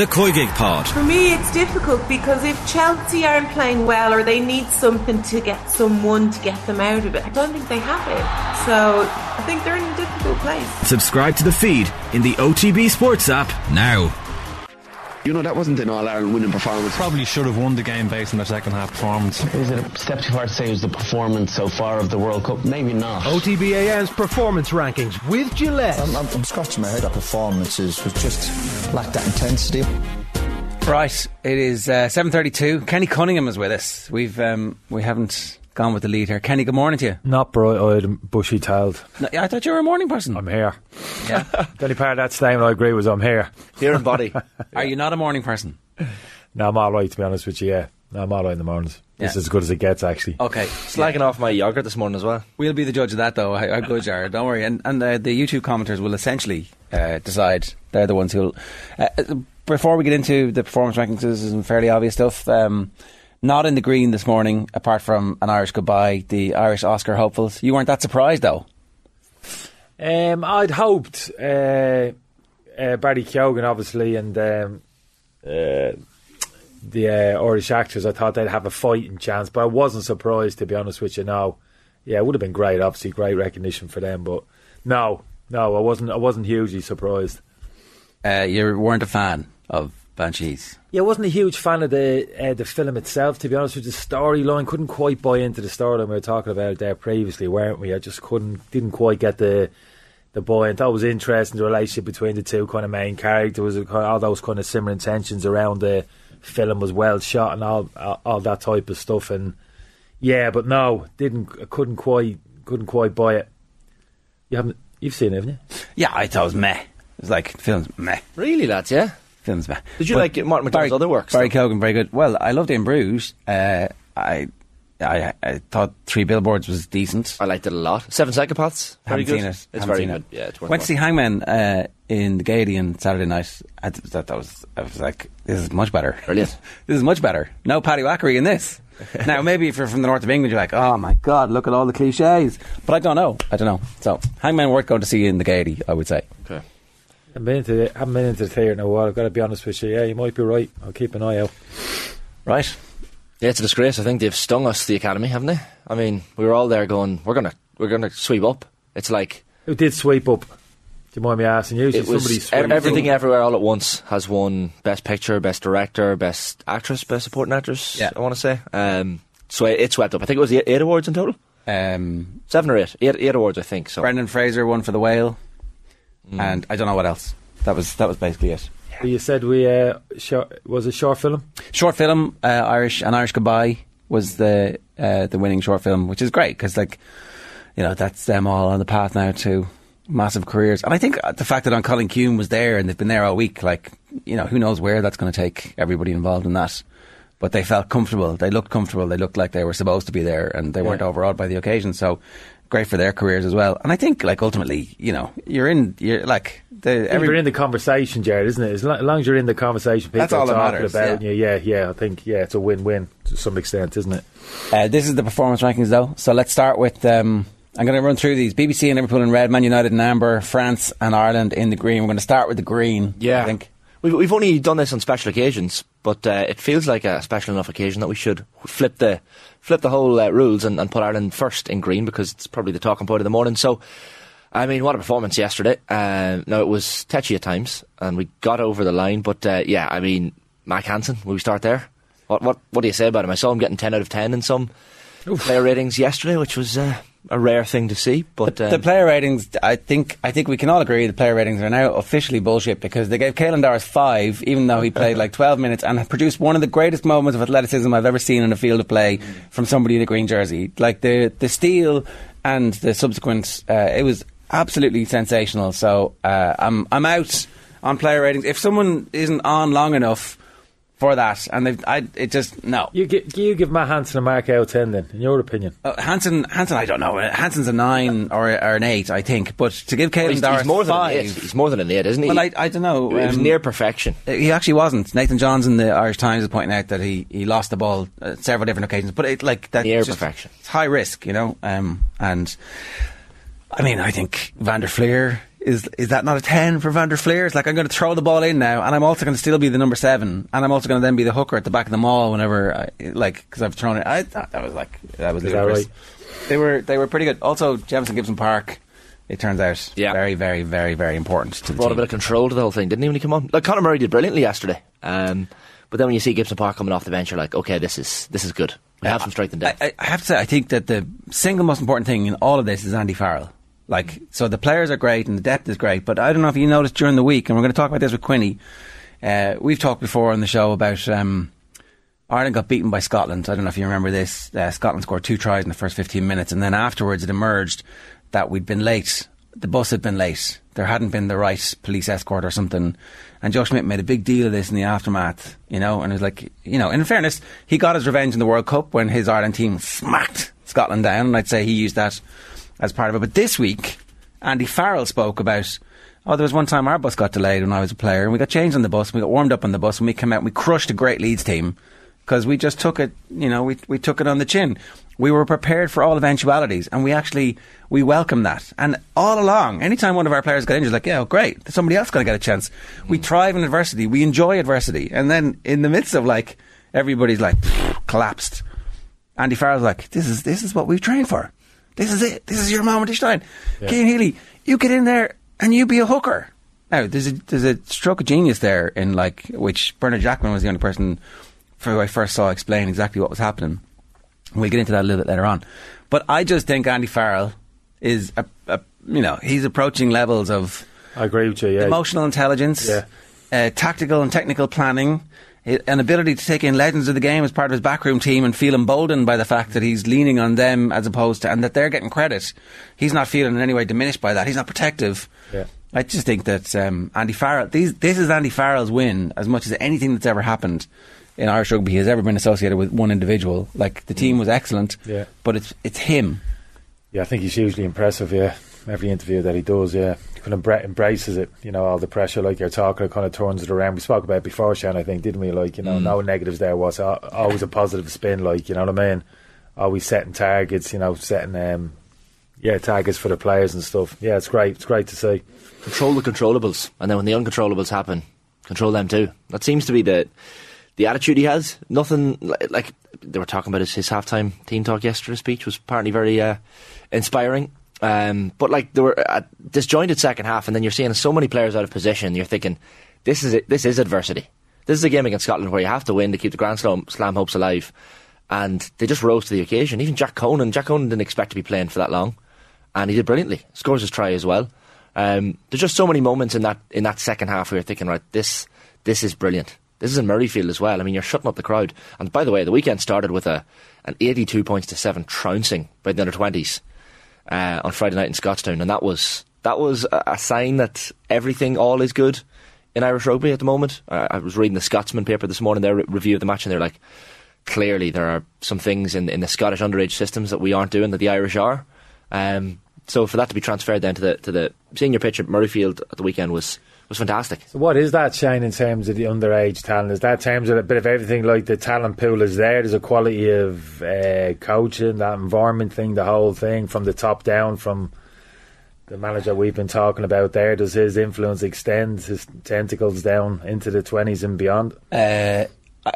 the Koigig Pod. For me, it's difficult because if Chelsea aren't playing well or they need something to get someone to get them out of it, I don't think they have it. So I think they're in a difficult place. Subscribe to the feed in the OTB Sports app now. You know, that wasn't an All Ireland winning performance. Probably should have won the game based on their second half performance. Is it a step too far to say it was the performance so far of the World Cup? Maybe not. OTBAM's performance rankings with Gillette. I'm, I'm, I'm scratching my head. That performances was just lacked that intensity. Right, it is uh, seven thirty-two. Kenny Cunningham is with us. We've um, we haven't gone with the lead here. Kenny, good morning to you. Not bright-eyed and bushy-tailed. No, I thought you were a morning person. I'm here. Yeah. the only part of that statement I agree was I'm here. Here in body. Are you not a morning person? No, I'm all right to be honest with you. Yeah, no, I'm all right in the mornings. This Yeah. is as good as it gets, actually. Okay, Slagging off my yogurt this morning as well. we'll be the judge of that, though. How, how good you are. Don't worry. And, and uh, the YouTube commenters will essentially uh, decide. They're the ones who'll. Uh, uh, before we get into the performance rankings, this is some fairly obvious stuff. Um, not in the green this morning, apart from an Irish goodbye. The Irish Oscar hopefuls. You weren't that surprised, though. Um, I'd hoped uh, uh, Barry Keoghan, obviously, and um, uh, the uh, Irish actors. I thought they'd have a fighting chance, but I wasn't surprised to be honest with you. No, yeah, it would have been great. Obviously, great recognition for them, but no, no, I wasn't. I wasn't hugely surprised. Uh, you weren't a fan of Banshees. Yeah, I wasn't a huge fan of the uh, the film itself. To be honest with you, the storyline couldn't quite buy into the storyline we were talking about there previously, weren't we? I just couldn't, didn't quite get the the buy. And thought it was interesting the relationship between the two kind of main characters. Was all those kind of similar tensions around the film was well shot and all all, all that type of stuff. And yeah, but no, didn't couldn't quite couldn't quite buy it. You haven't you've seen it, haven't you? Yeah, I thought it was meh. It was like films meh. Really, lads, yeah? Films. Did you But like Martin McDonagh's other works? Barry though? Keoghan, very good. Well, I loved In Bruges. Uh, I, I I thought Three Billboards was decent. I liked it a lot. Seven Psychopaths. Very good. seen it. It's Haven't very good. it. Yeah, it's worth Went to see. Hangman uh, in the Gaiety on Saturday night. I th- thought that was I was like, this is much better. Brilliant. this is much better. No Paddy Wackery in this. now maybe if you're from the north of England, you're like, oh my god, look at all the cliches. But I don't know. I don't know. So Hangman worth going to see in the Gaiety, I would say. Okay. I've been into the, haven't been into the theatre in a while. I've got to be honest with you. Yeah, you might be right. I'll keep an eye out. Right. Yeah, it's a disgrace. I think they've stung us, the academy, haven't they? I mean, we were all there going, we're gonna, we're gonna sweep up. It's like Who did sweep up? Do you mind me asking? you? it was somebody everything, up. everywhere, all at once has won best picture, best director, best actress, best supporting actress. Yeah. I want to say. Um, so it, it swept up. I think it was eight, eight awards in total. Um, Seven or eight, eight awards, I think. So Brendan Fraser won for The Whale, Mm. and I don't know what else. That was that was basically it. You said we uh, short, was a short film. Short film, uh, Irish, an Irish Goodbye was the uh, the winning short film, which is great because like you know that's them all on the path now to massive careers. And I think uh, the fact that on Colin Kuhn was there and they've been there all week, like you know who knows where that's going to take everybody involved in that. But they felt comfortable. They looked comfortable. They looked like they were supposed to be there, and they weren't overawed by the occasion. So great for their careers as well. And I think like ultimately, you know, you're in. You're like the Every, you're in the conversation, Jared, isn't it? As lo- as long as you're in the conversation, people That's all are that matters, about yeah. you. Yeah, yeah. I think yeah, it's a win-win to some extent, isn't it? Uh, this is the performance rankings, though. So let's start with. Um, I'm going to run through these: BBC and Liverpool in red, Man United in amber, France and Ireland in the green. We're going to start with the green. Yeah. I think. We've, we've only done this on special occasions, but uh, it feels like a special enough occasion that we should flip the flip the whole uh, rules and, and put Ireland first in green because it's probably the talking point of the morning. So, I mean, what a performance yesterday. Uh, now it was tetchy at times, and we got over the line. But uh, yeah, I mean, Mack Hansen. Will we start there? What what what do you say about him? I saw him getting ten out of ten in some player ratings yesterday, which was uh, a rare thing to see. But The, the um, player ratings, I think, I think we can all agree the player ratings are now officially bullshit because they gave Caelan Doris five, even though he played like 12 minutes and produced one of the greatest moments of athleticism I've ever seen in a field of play from somebody in a green jersey. Like the the steal and the subsequent, uh, it was absolutely sensational. So uh, I'm I'm out on player ratings. If someone isn't on long enough for that, and they've, I, it just no. You give you give Mack Hansen a mark out of ten then, in your opinion. Uh, Hansen, Hansen, I don't know. Hansen's a nine or, or an eight, I think. But to give Caelan he's, Doris he's more than five, an eight. He's more than an eight, isn't he? well, I, I don't know. it was um, near perfection. He actually wasn't. Nathan Johns in the Irish Times is pointing out that he, he lost the ball uh, several different occasions, but it like that Near just- perfection. It's high risk, you know. Um, and I mean, I think Van der Flier is is that not a ten for Van der Fliers? Like I'm going to throw the ball in now, and I'm also going to still be the number seven, and I'm also going to then be the hooker at the back of the maul whenever, I, like, because I've thrown it. I thought that was like that was Is that ludicrous. right? They were they were pretty good. Also, Jamison Gibson Park. It turns out Yeah. very very very very important to the brought a bit of control to the whole thing, didn't he? When he came on, like Conor Murray did brilliantly yesterday. Um, but then when you see Gibson Park coming off the bench, you're like, okay, this is this is good. We have some strength and depth. I, I have to say, I think that the single most important thing in all of this is Andy Farrell. Like, so the players are great and the depth is great, but I don't know if you noticed during the week, and we're going to talk about this with Quinny. Uh, we've talked before on the show about um, Ireland got beaten by Scotland. I don't know if you remember this. Uh, Scotland scored two tries in the first 15 minutes, and then afterwards it emerged that we'd been late. The bus had been late. There hadn't been the right police escort or something. And Joe Schmidt made a big deal of this in the aftermath, you know, and it was like, you know, in fairness, he got his revenge in the World Cup when his Ireland team smacked Scotland down, and I'd say he used that as part of it. But this week, Andy Farrell spoke about, oh, there was one time our bus got delayed when I was a player, and we got changed on the bus, and we got warmed up on the bus, and we came out and we crushed a great Leeds team because we just took it, you know, we, we took it on the chin. We were prepared for all eventualities, and we actually we welcome that. And all along, anytime one of our players got injured, like, yeah, great, somebody else going to get a chance. We mm. thrive in adversity. We enjoy adversity, and then in the midst of like everybody's like collapsed. Andy Farrell's like, this is this is what we've trained for. This is it. This is your moment to shine. Cian Healy, you get in there and you be a hooker. Now there's a there's a stroke of genius there in like which Bernard Jackman was the only person for who I first saw explain exactly what was happening. We'll get into that a little bit later on. But I just think Andy Farrell is a, a you know he's approaching levels of I agree with you. Yeah, emotional intelligence, Yeah. uh, tactical and technical planning, an ability to take in legends of the game as part of his backroom team and feel emboldened by the fact that he's leaning on them as opposed to, and that they're getting credit. He's not feeling in any way diminished by that. He's not protective. Yeah. I just think that um, Andy Farrell, these, this is Andy Farrell's win as much as anything that's ever happened in Irish rugby has ever been associated with one individual. Like the team was excellent, Yeah. but it's it's him. Yeah, I think he's hugely impressive. Yeah, every interview that he does, yeah, kind of embra- embraces it. You know, all the pressure, like you're talking, it kind of turns it around. We spoke about it before, Shan, I think, didn't we? Like, you know, no negatives there was always a positive spin. Like, you know what I mean? Always setting targets. You know, setting um, yeah targets for the players and stuff. Yeah, it's great. It's great to see. control the controllables, and then when the uncontrollables happen, control them too. That seems to be the the attitude he has. Nothing li- like they were talking about his, his halftime team talk yesterday. Speech was apparently very uh, inspiring. Um, but like there were a disjointed second half, and then you're seeing so many players out of position. You're thinking, this is it. This is adversity. This is a game against Scotland where you have to win to keep the Grand Slam, slam hopes alive. And they just rose to the occasion. Even Jack Conan, Jack Conan didn't expect to be playing for that long, and he did brilliantly. Scores his try as well. Um, there's just so many moments in that in that second half where you're thinking, right, this this is brilliant. This is in Murrayfield as well. I mean, you're shutting up the crowd. And by the way, the weekend started with a an 82 points to seven trouncing by the under 20s uh, on Friday night in Scotstoun, and that was that was a, sign that everything all is good in Irish rugby at the moment. Uh, I was reading the Scotsman paper this morning, their re- review of the match, and they're like, clearly there are some things in in the Scottish underage systems that we aren't doing that the Irish are. Um, so for that to be transferred then to the to the senior pitch at Murrayfield at the weekend was was fantastic. So, what is that, Shane, in terms of the underage talent? Is that in terms of a bit of everything? Like the talent pool is there. There's a quality of uh, coaching, that environment thing, the whole thing from the top down, from the manager we've been talking about there. Does his influence extend his tentacles down into the twenties and beyond? Uh,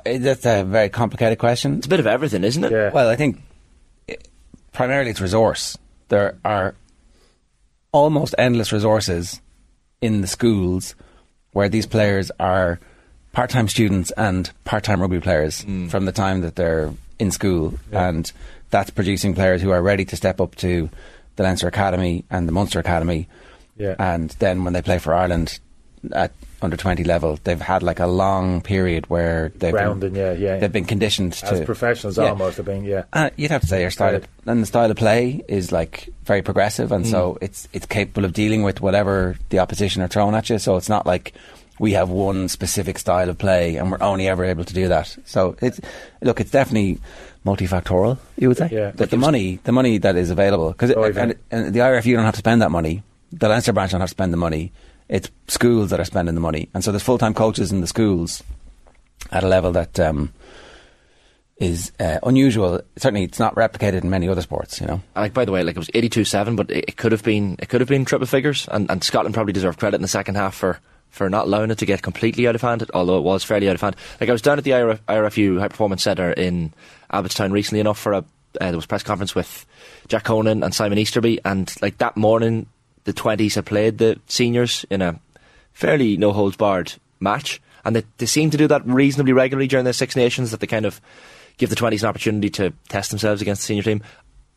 that's a very complicated question. It's a bit of everything, isn't it? Yeah. Well, I think eh, primarily it's resource. There are almost endless resources in the schools where these players are part-time students and part-time rugby players hmm. from the time that they're in school, and that's producing players who are ready to step up to the Leinster Academy and the Munster Academy, Yeah. and then when they play for Ireland at under 20 level, they've had like a long period where they've been, yeah, yeah. they've been conditioned As to professionals, Yeah. almost, have been, yeah. uh, you'd have to say your style, of, and the style of play is like very progressive, and Mm. so it's it's capable of dealing with whatever the opposition are throwing at you. So it's not like we have one specific style of play, and we're only ever able to do that. So it's look, it's definitely multifactorial. You would say, Yeah. but the money, the money that is available, because Oh, and, and the IRFU don't have to spend that money. The Leinster branch don't have to spend the money. It's schools that are spending the money, and so there's full time coaches in the schools at a level that. Um, is uh, unusual. Certainly, it's not replicated in many other sports. You know. Like by the way, like it was eighty-two seven, but it, it could have been it could have been triple figures, and, and Scotland probably deserved credit in the second half for for not allowing it to get completely out of hand, although it was fairly out of hand. Like I was down at the IRF, IRFU High Performance Centre in Abbotstown recently enough for a uh, there was press conference with Jack Conan and Simon Easterby, and like that morning, the twenties had played the seniors in a fairly no holds barred match, and they, they seem to do that reasonably regularly during the Six Nations. That they kind of give the twenties an opportunity to test themselves against the senior team.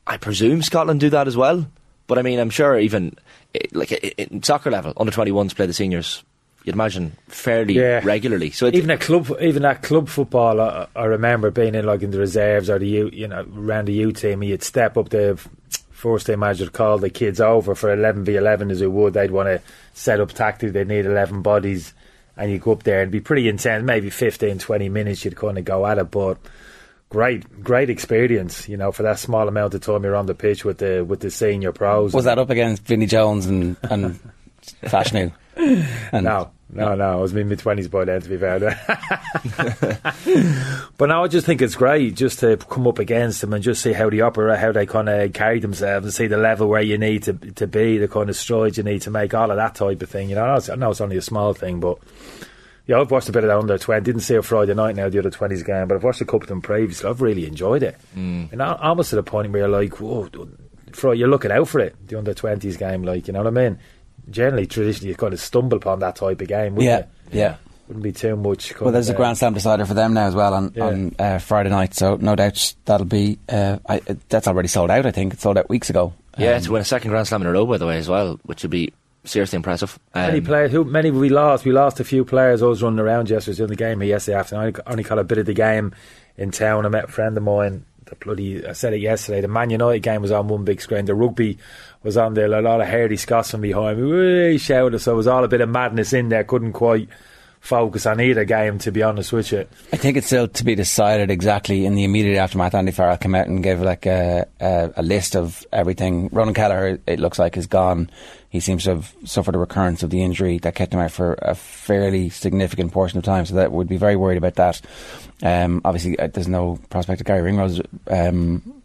I presume Scotland do that as well, but I mean, I'm sure even like in soccer level, under twenty ones play the seniors you'd imagine fairly Yeah. regularly. So even at club, even at club football, I, I remember being in like in the reserves or the U, you know, around the U team, and you'd step up the first team manager call the kids over for eleven v eleven as it would. They'd want to set up tactics. They'd need eleven bodies, and you go up there and be pretty intense. Maybe 15, 20 minutes, you'd kind of go at it, but. Great, great experience, you know, for that small amount of time you're on the pitch with the with the senior pros. Was that up against Vinnie Jones and and Fashanu? And No, no, no. I was in my mid twenties by then, to be fair. but now I just think it's great just to come up against them and just see how they operate, how they kind of carry themselves, and see the level where you need to to be, the kind of strides you need to make, all of that type of thing. You know, I know it's, I know it's only a small thing, but. Yeah, I've watched a bit of that under 20. Didn't see a Friday night now, the other 20s game, but I've watched a couple of them previously. I've really enjoyed it. Mm. And al- almost to the point where you're like, whoa, Friday, you're looking out for it, the under 20s game, like, you know what I mean? Generally, traditionally, you kind of stumble upon that type of game, wouldn't yeah, you? yeah. Wouldn't be too much. kind Well, there's a uh, Grand Slam decider for them now as well on Yeah. on uh, Friday night. So no doubt that'll be. Uh, I, that's already sold out. I think it sold out weeks ago. yeah, Um, to win a second Grand Slam in a row, by the way, as well, which would be seriously impressive. Many Um, players, who many we lost. We lost a few players. I was running around yesterday during the game here yesterday afternoon. I only, only caught a bit of the game in town. I met a friend of mine. The bloody, I said it yesterday. The Man United game was on one big screen. The rugby was on there. A lot of hardy from behind me. Whee, shouted. So it was all a bit of madness in there. Couldn't quite focus on either game, to be honest with you. I think it's still to be decided exactly in the immediate aftermath. Andy Farrell came out and gave like a, a, a list of everything. Ronan Kelleher, it looks like, is gone. He seems to have suffered a recurrence of the injury that kept him out for a fairly significant portion of time. So that would be very worried about that. Um, obviously, uh, there's no prospect of Gary Ringrose um,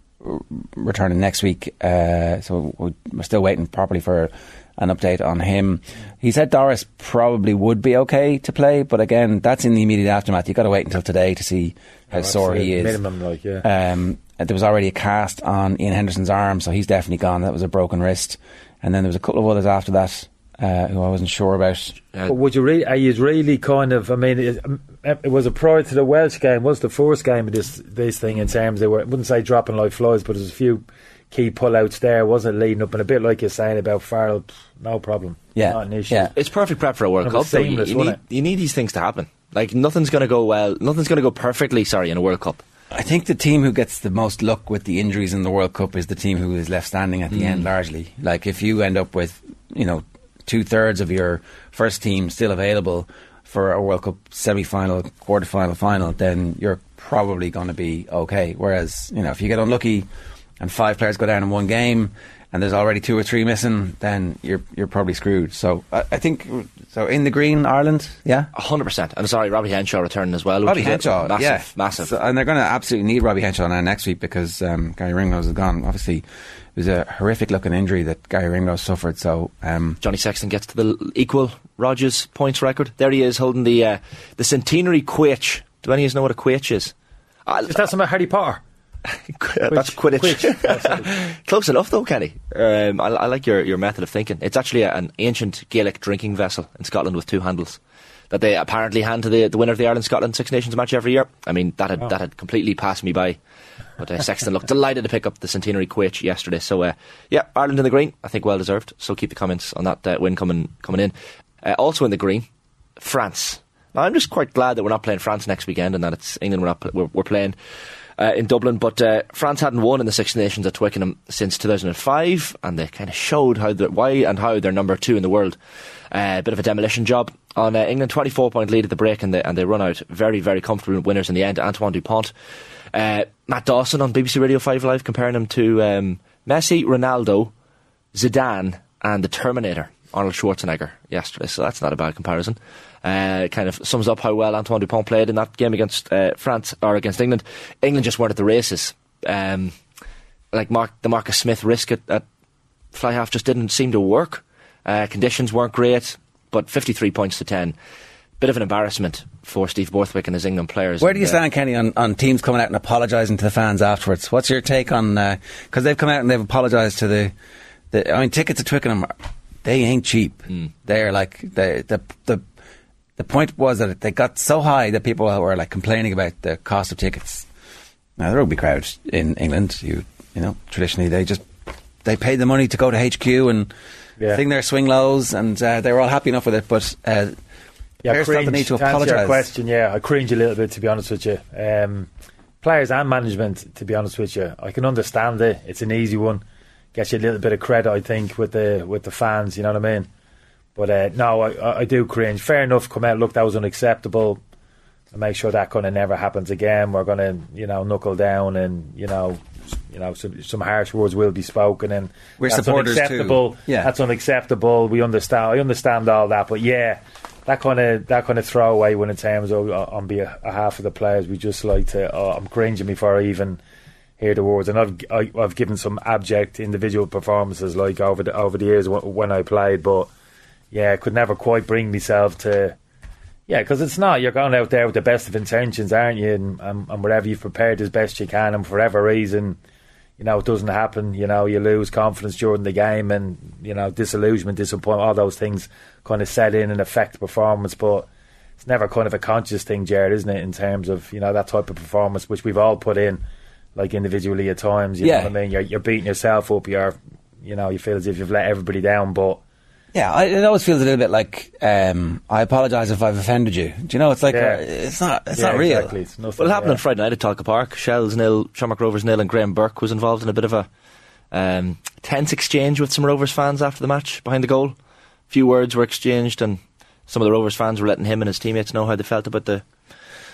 returning next week. Uh, so we- we're still waiting properly for an update on him. He said Doris probably would be okay to play, but again, that's in the immediate aftermath. You've got to wait until today to see how Oh, sore he is. Minimum, like, yeah. Um, there was already a cast on Ian Henderson's arm, so he's definitely gone. That was a broken wrist. And then there was a couple of others after that uh, who I wasn't sure about. But would you really? Are you really kind of? I mean, it, um, it was a prior to the Welsh game. Was the first game of this this thing in terms they were? I wouldn't say dropping like flies, but there's a few key pullouts there. Wasn't leading up, and a bit like you're saying about Farrell. No problem. Yeah, not an issue. yeah. it's perfect prep for a World Cup. was Though. You, seamless, you need, you need these things to happen. Like nothing's going to go well. Nothing's going to go perfectly. Sorry, in a World Cup. I think the team who gets the most luck with the injuries in the World Cup is the team who is left standing at the end, largely. Like if you end up with, you know, two thirds of your first team still available for a World Cup semi final, quarter final, final, then you're probably going to be okay. Whereas, you know, if you get unlucky and five players go down in one game and there's already two or three missing, then you're you're probably screwed. So I, I think so. In the green, Ireland, yeah. hundred percent. I'm sorry, Robbie Henshaw returning as well. Robbie Henshaw, massive, yeah, massive. So- and they're going to absolutely need Robbie Henshaw now next week because um, Gary Ringrose is gone. Obviously, it was a horrific looking injury that Gary Ringrose suffered. So um, Johnny Sexton gets to the equal Rogers points record. There he is holding the uh, the centenary quitch. Do any of you know what a quitch is? I, Is that some of Harry Potter? that's Quidditch. Quidditch. Close enough though, Kenny. Um, I, I like your, your method of thinking. It's actually a, an ancient Gaelic drinking vessel in Scotland with two handles that they apparently hand to the, the winner of the Ireland Scotland Six Nations match every year. I mean that had that had completely passed me by. But uh, Sexton looked delighted to pick up the centenary quitch yesterday. So uh, yeah, Ireland in the green. I think well deserved. So keep the comments on that uh, win coming coming in. Uh, also in the green, France. Now I'm just quite glad that we're not playing France next weekend and that it's England we're not we're, we're playing uh, in Dublin. But uh, France hadn't won in the Six Nations at Twickenham since 2005, and they kind of showed how the, why and how they're number two in the world. Uh, a bit of a demolition job on uh, England, 24 point lead at the break, and they, and they run out very very comfortable winners in the end. Antoine Dupont, uh, Matt Dawson on BBC Radio Five Live comparing him to um, Messi, Ronaldo, Zidane, and the Terminator. Arnold Schwarzenegger yesterday, so that's not a bad comparison. Uh, kind of sums up how well Antoine Dupont played in that game against uh, France or against England. England just weren't at the races. Um, like Mark, the Marcus Smith risk at, at fly half just didn't seem to work. Uh, conditions weren't great, but 53 points to 10. Bit of an embarrassment for Steve Borthwick and his England players. Where do you uh, stand, Kenny, on, on teams coming out and apologising to the fans afterwards? What's your take on because they've come out and they've apologised to the, the I mean tickets at Twickenham, are- they ain't cheap. Hmm. They're like the the the the point was that they got so high that people were like complaining about the cost of tickets. Now the rugby crowd in England, you you know, traditionally they just they paid the money to go to HQ and Yeah. sing their swing lows, and uh, they were all happy enough with it. But uh, Yeah, players the cringe. need to answer your question, yeah, I cringe a little bit to be honest with you. Um, players and management, to be honest with you, I can understand it. It's an easy one. Gets you a little bit of credit, I think, with the with the fans. You know what I mean? But uh, no, I, I- do cringe. Fair enough. Come out. Look, that was unacceptable. And make sure that kind of never happens again. We're going to, you know, knuckle down and you know, you know, some, some harsh words will be spoken, and We're that's supporters too. unacceptable. Yeah. that's unacceptable. We understand. I understand all that, but yeah, that kind of that kind of throwaway when in terms of uh, on behalf of the players, we just like to. Oh, I'm cringing before I even hear the words, and I've I, I've given some abject individual performances like over the over the years wh- when I played, but yeah, I could never quite bring myself to. Yeah, because it's not. You're going out there with the best of intentions, aren't you? And, and, and whatever you've prepared as best you can, and for whatever reason, you know, it doesn't happen. You know, you lose confidence during the game, and you know, disillusionment, disappointment, all those things kind of set in and affect performance. But it's never kind of a conscious thing, Jared, isn't it? In terms of you know that type of performance, which we've all put in, like individually at times. You Yeah. know what I mean? You're, you're beating yourself up. You're, you know, you feel as if you've let everybody down, but. Yeah, I, it always feels a little bit like um, I apologise if I've offended you. Do you know? It's like Yeah. uh, it's not. It's Yeah, not real. Exactly. It's nothing, Well, it happened yeah. on Friday night at Tolka Park. Shels nil, Shamrock Rovers nil, and Graham Burke was involved in a bit of a um, tense exchange with some Rovers fans after the match behind the goal. A few words were exchanged, and some of the Rovers fans were letting him and his teammates know how they felt about the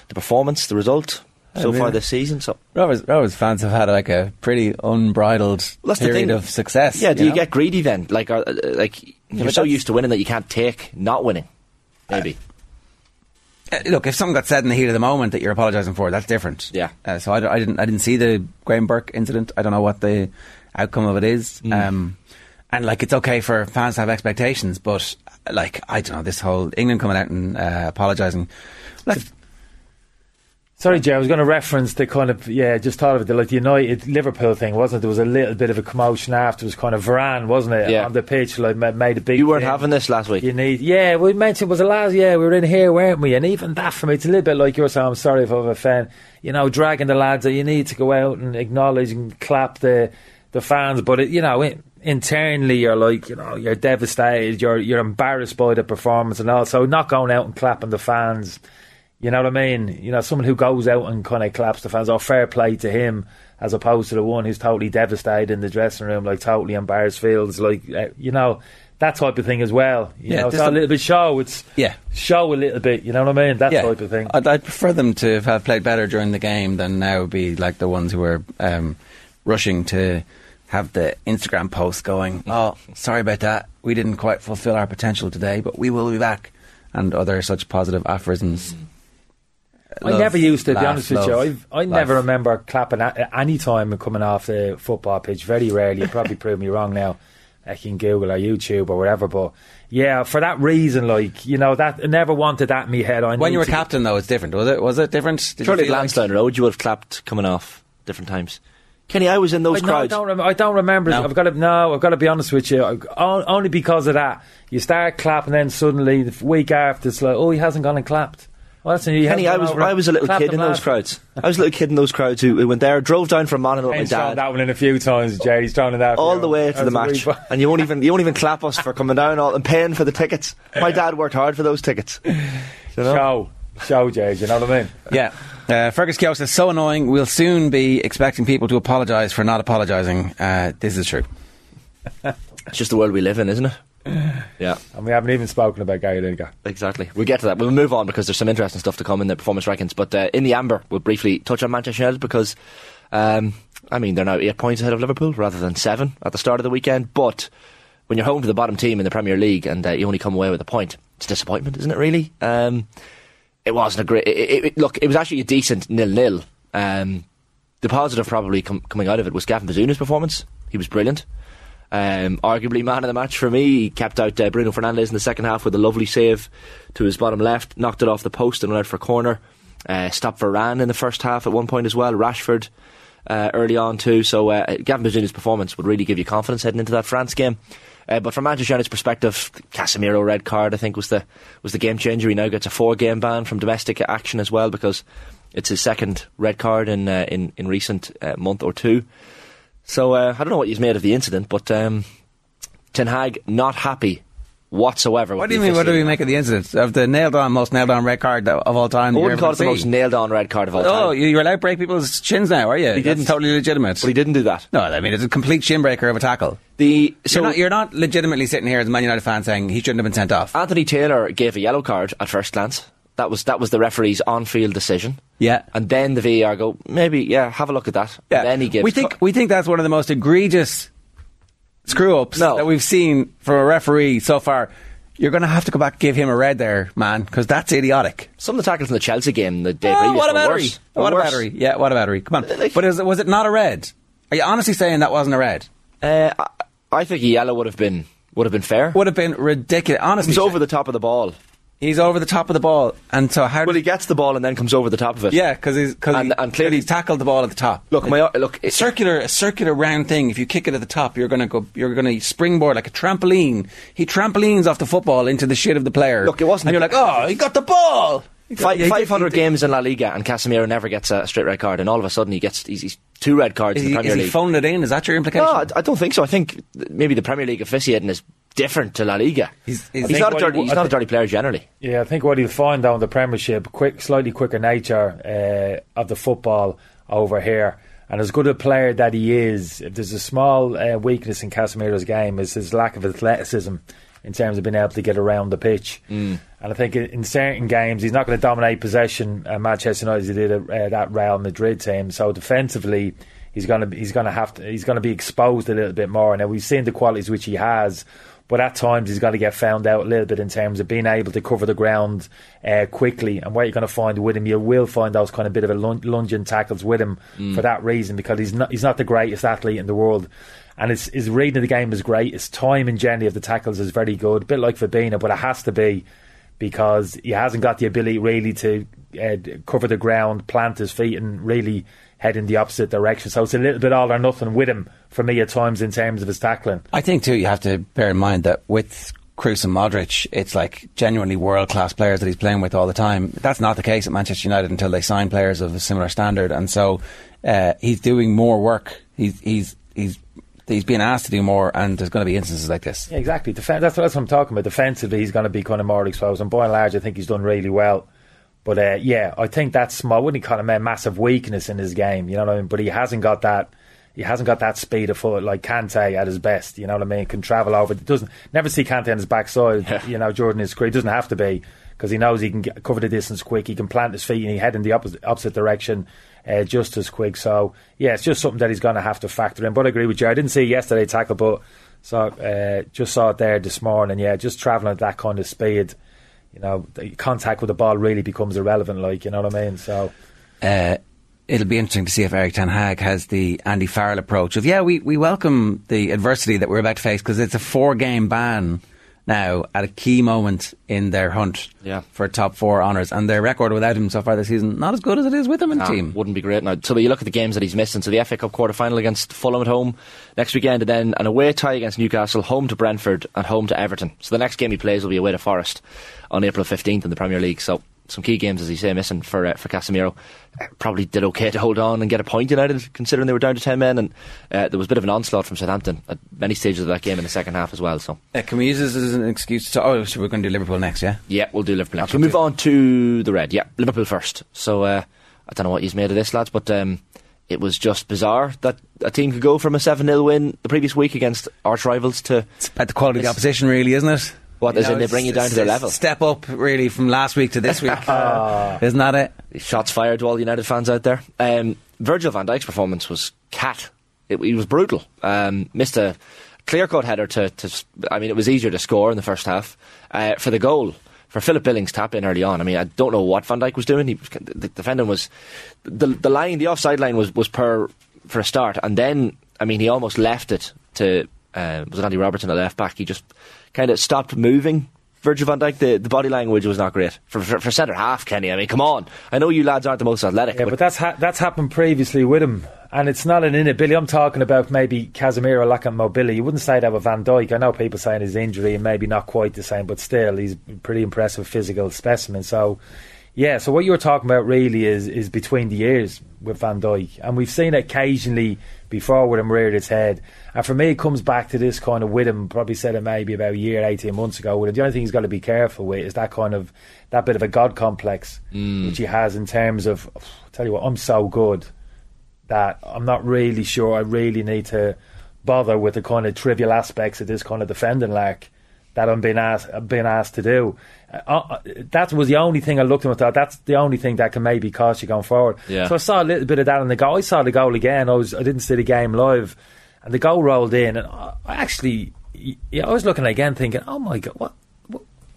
the performance, the result so Yeah, far this season. So, Rovers, Rovers fans have had like a pretty unbridled Well, that's the period of success. yeah, do you know? get greedy then? Like, are, uh, like you're so used to winning that you can't take not winning. Maybe. Uh, look, if something got said in the heat of the moment that you're apologising for, that's different. Yeah. Uh, so I, I didn't. I didn't see the Graham Burke incident. I don't know what the outcome of it is. Mm. Um, and like, it's okay for fans to have expectations, but like, I don't know. This whole England coming out and uh, apologising. Like, Sorry, Jay, I was going to reference the kind of yeah, just thought of it, the, like the United Liverpool thing, wasn't it? There was a little bit of a commotion after. It was kind of Varane, wasn't it, Yeah. on the pitch? Like made a big. You weren't thing. having this last week. You need, yeah. We mentioned was the last, yeah. We were in here, weren't we? And even that for me, it's a little bit like you were saying. I'm sorry if I'm a fan. You know, dragging the lads that you need to go out and acknowledge and clap the the fans, but it, you know, it, internally you're like, you know, you're devastated. You're you're embarrassed by the performance and also not going out and clapping the fans. You know what I mean? You know, someone who goes out and kind of claps the fans, or fair play to him, as opposed to the one who's totally devastated in the dressing room, like totally embarrassed, feels like, uh, you know, that type of thing as well. You Yeah, know, a little bit show. It's yeah. show a little bit. You know what I mean? That yeah. type of thing. I'd, I'd prefer them to have played better during the game than now be like the ones who are um, rushing to have the Instagram post going, oh, sorry about that. We didn't quite fulfill our potential today, but we will be back. And other such positive aphorisms. I never used to, to be laugh, honest with you. I've, I life. never remember clapping at any time and coming off the football pitch. Very rarely. You probably prove me wrong now. I can Google or YouTube or whatever. But yeah, for that reason, like you know, that I never wanted that in my head. I When you were captain, though, it's different. Was it? Was it different? Did you Surely at feel like- Lansdowne Road, you would have clapped coming off different times. Kenny, I was in those I, no, I crowds. don't. Rem- I don't remember. No. I've got to. No, I've got to be honest with you. I- o- Only because of that, you start clapping, then suddenly the week after, it's like, oh, he hasn't gone and clapped. Well, that's he Kenny, I was I was a little clapped kid in those crowds. I was a little kid in those crowds who, who went there, drove down from Monaghan with my Ben's dad that one in a few times, Jerry. He's thrown it out all the way to the match, and you won't even you won't even clap us for coming down all, and paying for the tickets. My dad worked hard for those tickets. You know? Show, show, Jerry. You know what I mean? Yeah. Uh, Fergus Keogh says, so annoying. We'll soon be expecting people to apologise for not apologising. Uh, this is true. It's just the world we live in, isn't it? Yeah, And we haven't even spoken about Gary Lineker. exactly. We'll get to that. We'll move on because there's some interesting stuff to come in the performance rankings. But uh, in the amber, we'll briefly touch on Manchester United because, um, I mean, they're now eight points ahead of Liverpool rather than seven at the start of the weekend. But when you're home to the bottom team in the Premier League and uh, you only come away with a point, it's a disappointment, isn't it? Really, um, it wasn't a great. It, it, it- look, it was actually a decent nil-nil. Um, the positive probably com- coming out of it was Gavin Bazunu's performance. He was brilliant. Um, arguably man of the match for me. He kept out uh, Bruno Fernandes in the second half with a lovely save to his bottom left, knocked it off the post and went out for a corner. Uh, stopped Varane in the first half at one point as well. Rashford uh, early on too. So uh, Gavin Bazunu's performance would really give you confidence heading into that France game. Uh, but from Manchester United's perspective, Casemiro red card I think was the was the game changer. He now gets a four game ban from domestic action as well because it's his second red card in uh, in in recent uh, month or two. So uh, I don't know what you've made of the incident, but um, Ten Hag not happy whatsoever. What do you mean? What do we make of the incident of the nailed on, most nailed on red card of all time? I you wouldn't call it the most nailed on red card of all time. Oh, you- you're allowed to break people's chins now, are you? He That's didn't. totally legitimate. but he didn't do that. No, I mean it's a complete shin breaker of a tackle. The so you're not you're not legitimately sitting here as a Man United fan saying he shouldn't have been sent off. Anthony Taylor gave a yellow card at first glance. That was that was the referee's on-field decision. Yeah. and then the VAR go maybe yeah have a look at that. Yeah. And then he gives. we think we think that's one of the most egregious screw ups No. that we've seen from a referee so far. You're going to have to go back and give him a red there, man, because that's idiotic. some of the tackles in the Chelsea game the day Oh, previous what a battery! worse. What a battery! Yeah, what a battery! Come on, Like- but is, was it not a red? Are you honestly saying that wasn't a red? Uh, I, I think a yellow would have been would have been fair. Would have been ridiculous. Honestly, He's over the top of the ball. He's over the top of the ball, and so how? Well, he gets the ball and then comes over the top of it. yeah, because he's because And- he, and clearly- he's tackled the ball at the top. Look, my look. It, circular, a circular round thing. If you kick it at the top, you're gonna go. You're gonna springboard like a trampoline. He trampolines off the football into the shit of the player. Look, it wasn't- And you're like, oh, he got the ball. He got- Five, yeah, 500 he- games in La Liga and Casemiro never gets a straight red card and all of a sudden he gets he's, he's two red cards Is in he, the Premier is he phoning it in? Is that your implication? no, I, I don't think so. I think maybe the Premier League officiating is different to La Liga. He's- He's, he's- not a dirty. He's I not a dirty player generally. Yeah, I think what he'll find down the Premiership, quick, slightly quicker nature uh, of the football over here. And as good a player that he is, if there's a small uh, weakness in Casemiro's game, is his lack of athleticism in terms of being able to get around the pitch. Mm. And I think in, in certain games, he's not going to dominate possession. Uh, Manchester United as he did at uh, that Real Madrid team. So defensively, he's going to he's going to have to he's going to be exposed a little bit more. Now we've seen the qualities which he has. But at times he's got to get found out a little bit in terms of being able to cover the ground uh, quickly. And where you're going to find with him, you will find those kind of bit of a lun- lunging tackles with him for that reason because he's not he's not the greatest athlete in the world. And his, his reading of the game is great. His timing generally of the tackles is very good, a bit like Fabinho, but it has to be because he hasn't got the ability really to uh, cover the ground, plant his feet, and really head in the opposite direction. So it's a little bit all or nothing with him for me at times in terms of his tackling. I think too. You have to bear in mind that with Kroos and Modric, it's like genuinely world class players that he's playing with all the time. That's not the case at Manchester United until they sign players of a similar standard, and so uh, he's doing more work. He's he's he's he's being asked to do more, and there's going to be instances like this. Yeah, exactly. Defen- that's, that's what I'm talking about. Defensively, he's going to be kind of more exposed. And by and large, I think he's done really well. But uh, yeah, I think that's my wouldn't call him a massive weakness in his game. You know what I mean? But he hasn't got that. He hasn't got that speed of foot like Kante at his best. You know what I mean? Can travel over. Doesn't never see Kante on his backside. Yeah. You know, Jordan is great. Doesn't have to be because he knows he can get, cover the distance quick. He can plant his feet and he head in the opposite, opposite direction uh, just as quick. So yeah, it's just something that he's going to have to factor in. But I agree with you. I didn't see yesterday tackle, but so uh, just saw it there this morning. Yeah, just traveling at that kind of speed. You know, contact with the ball really becomes irrelevant. Like you know what I mean? So uh, it'll be interesting to see if Eric Ten Hag has the Andy Farrell approach of yeah, we, we welcome the adversity that we're about to face because it's a four game ban now at a key moment in their hunt Yeah. for top four honours, and their record without him so far this season not as good as it is with him in the Nah, team. wouldn't be great now. So you look at the games that he's missing. So the FA Cup quarter final against Fulham at home next weekend, and then an away tie against Newcastle, home to Brentford, and home to Everton. So the next game he plays will be away to Forest on April fifteenth in the Premier League. So some key games, as you say, missing for uh, for Casemiro. Uh, probably did okay to hold on and get a point United, considering they were down to ten men, and uh, there was a bit of an onslaught from Southampton at many stages of that game in the second half as well. So Uh, can we use this as an excuse to? Oh, so we're going to do Liverpool next, yeah? yeah, we'll do Liverpool next. We'll move on to the red. Yeah, Liverpool first. So uh, I don't know what he's made of this, lads, but um, it was just bizarre that a team could go from a 7 0 win the previous week against arch rivals to. It's about the quality of the opposition, really, isn't it? What, in they bring you down to their level? Step up, really, from last week to this week. Isn't that it? Shots fired to all United fans out there. Um, Virgil van Dijk's performance was cat. It, he was brutal. Um, missed a clear cut header to, to. I mean, it was easier to score in the first half. Uh, for the goal, for Philip Billing's tap in early on. I mean, I don't know what Van Dijk was doing. He, the defending was the the line, the offside line was was per for a start, and then I mean, he almost left it to uh, was it Andy Robertson at left back. He just kind of stopped moving. Virgil van Dijk, the, the body language was not great for, for, for centre half. Kenny, I mean, come on. I know you lads aren't the most athletic, Yeah, but that's ha- that's happened previously with him, and it's not an inability. I'm talking about maybe Casemiro lacking mobility. You wouldn't say that with Van Dijk. I know people saying his injury and maybe not quite the same, but still, he's a pretty impressive physical specimen. So, yeah. So what you were talking about really is is between the ears with Van Dijk, and we've seen it occasionally before with him reared its head. And for me, it comes back to this kind of with him. Probably said it maybe about a year, eighteen months ago. With him, the only thing he's got to be careful with is that kind of that bit of a god complex mm. which he has in terms of. I tell you what, I'm so good that I'm not really sure I really need to bother with the kind of trivial aspects of this kind of defending like that I'm being asked I'm being asked to do. Uh, uh, that was the only thing I looked at. and thought that's the only thing that can maybe cost you going forward. Yeah. So I saw a little bit of that in the goal. I saw the goal again. I was I didn't see the game live, and the goal rolled in, and I I actually yeah, I was looking again, thinking, oh my god, what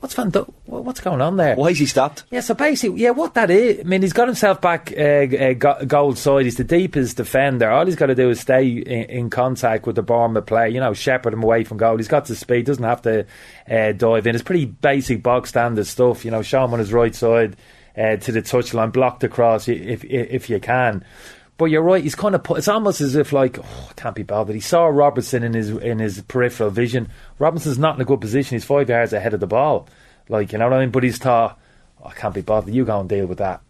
what's Van Dijk- what's going on there? Why is he stopped? Yeah, so basically, yeah, what that is, I mean, he's got himself back uh, uh, go- goal side. He's the deepest defender. All he's got to do is stay in, in contact with the Bournemouth play. You know, shepherd him away from goal. He's got the speed. Doesn't have to uh, dive in. It's pretty basic, bog standard stuff. You know, show him on his right side uh, to the touchline, block the cross if if, if you can. But you're right. He's kind of put. It's almost as if like, oh, can't be bothered. He saw Robertson in his in his peripheral vision. Robertson's not in a good position. He's five yards ahead of the ball. Like you know what I mean. But he's thought, oh, I can't be bothered. You go and deal with that.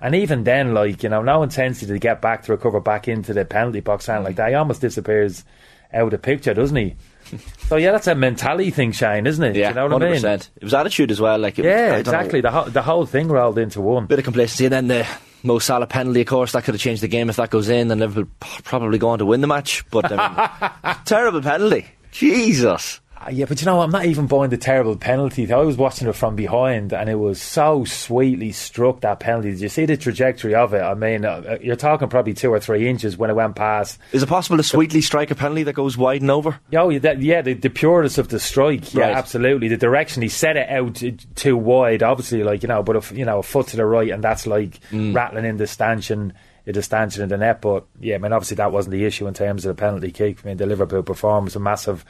And even then, like you know, no intensity to get back to recover back into the penalty box and like mm. that. He almost disappears out of the picture, doesn't he? so yeah, that's a mentality thing, Shane, isn't it? Yeah, you know what I mean? 100%. It was attitude as well. Like it Yeah, don't know, exactly. The, ho- the whole thing rolled into one. bit of complacency, and then the Mo Salah penalty, of course, that could have changed the game if that goes in, and Liverpool probably go on to win the match. But I mean, terrible penalty. Jesus. Uh, Yeah, but you know, I'm not even buying the terrible penalty. I was watching it from behind, and it was so sweetly struck that penalty. Did you see the trajectory of it? I mean, uh, you're talking probably two or three inches when it went past. Is it possible to sweetly strike a penalty that goes wide and over? Oh, yeah, that, yeah the, the pureness of the strike. Yeah, Right. absolutely. The direction he set it out too wide, obviously, like you know, but if you know a foot to the right, and that's like Mm. rattling in the stanchion, the stanchion in the net. But yeah, I mean, obviously that wasn't the issue in terms of the penalty kick. I mean, the Liverpool performance a massive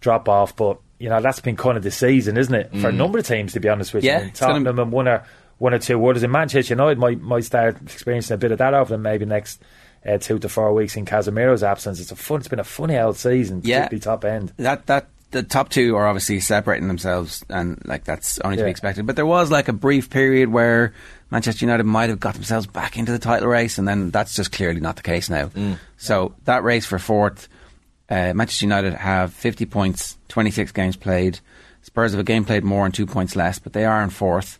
drop off, but you know that's been kind of the season, isn't it, for a number of teams? To be honest with you, Yeah, I mean, it's gonna- Tottenham and one or one or two others in Manchester United might might start experiencing a bit of that over them maybe next. Uh, two to four weeks in Casemiro's absence. It's a fun. It's been a funny old season, Yeah. top end. that that the top two are obviously separating themselves, and like that's only to Yeah. be expected. But there was like a brief period where Manchester United might have got themselves back into the title race, and then that's just clearly not the case now. So that race for fourth, uh, Manchester United have fifty points, twenty six games played. Spurs have a game played more and two points less, but they are in fourth.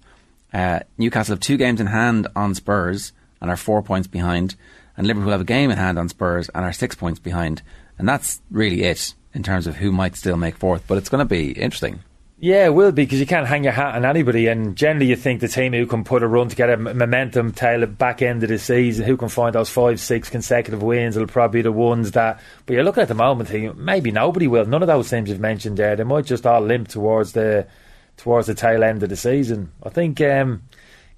Uh, Newcastle have two games in hand on Spurs and are four points behind, and Liverpool have a game in hand on Spurs and are six points behind. And that's really it in terms of who might still make fourth. But it's going to be interesting. Yeah, it will be because you can't hang your hat on anybody, and generally you think the team who can put a run together, m- momentum, tail at back end of the season, who can find those five, six consecutive wins, will probably be the ones that. But you're looking at the moment, thinking maybe nobody will. None of those teams you've mentioned there, they might just all limp towards the towards the tail end of the season. I think. Um,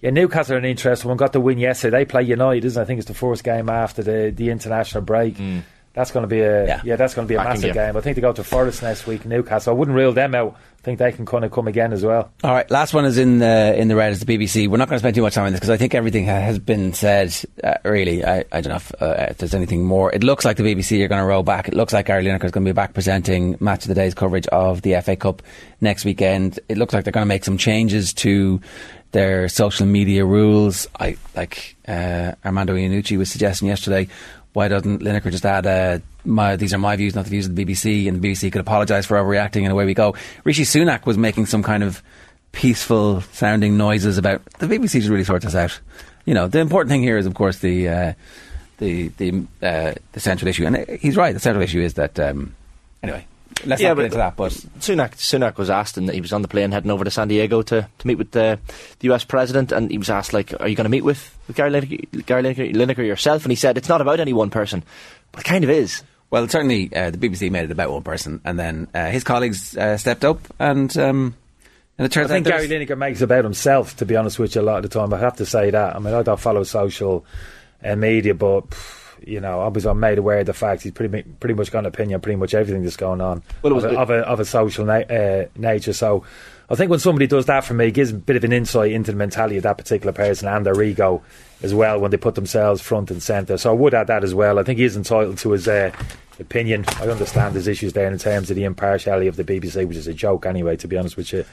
yeah, Newcastle are an interesting one. Got the win yesterday. They play United, isn't it? I think it's the first game after the, the international break. That's going to be a yeah. Yeah. that's going to be a massive game. game. I think they go to Forest next week. Newcastle. I wouldn't rule them out. I think they can kind of come again as well. All right, last one is in the in the red is the BBC. We're not going to spend too much time on this because I think everything has been said. Uh, really, I, I don't know if, uh, if there's anything more. It looks like the BBC are going to roll back. It looks like Gary Lineker is going to be back presenting match of the day's coverage of the FA Cup next weekend. It looks like they're going to make some changes to their social media rules. I like uh, Armando Iannucci was suggesting yesterday. Why doesn't Lineker just add uh, my, these are my views, not the views of the BBC, and the BBC could apologise for overreacting, and away we go. Rishi Sunak was making some kind of peaceful sounding noises about the BBC should really sort this out. You know, the important thing here is, of course, the uh, the the uh, the central issue, and uh, he's right. The central issue is that um, anyway. Let's Yeah, not get but- into that, but Sunak, Sunak was asked, and he was on the plane heading over to San Diego to, to meet with the, the US president, and he was asked, like, are you going to meet with, with Gary, Lineker, Gary Lineker, Lineker yourself? And he said, it's not about any one person, but it kind of is. Well, certainly uh, the BBC made it about one person, and then uh, his colleagues uh, stepped up, and um, and it turns I think out Gary there's- Lineker makes about himself, to be honest with you, a lot of the time. I have to say that. I mean, I don't follow social uh, media, but pff, you know, obviously I'm made aware of the fact he's pretty pretty much got an opinion on pretty much everything that's going on Well, it was of, a, of, a, of a social na- uh, nature. So I think when somebody does that for me, it gives a bit of an insight into the mentality of that particular person and their ego as well when they put themselves front and centre. So I would add that as well. I think he's entitled to his uh, opinion. I understand there's issues there in terms of the impartiality of the BBC, which is a joke anyway, to be honest with you,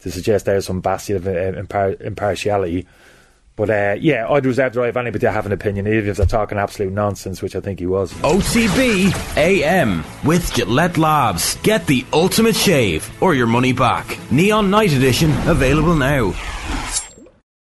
to suggest there's some bastion of uh, impar- impartiality. But uh, yeah, I'd reserve the right of anybody to have an opinion, even if they're talking absolute nonsense, which I think he was. OTB AM with Gillette Labs. Get the ultimate shave or your money back. Neon Night Edition available now.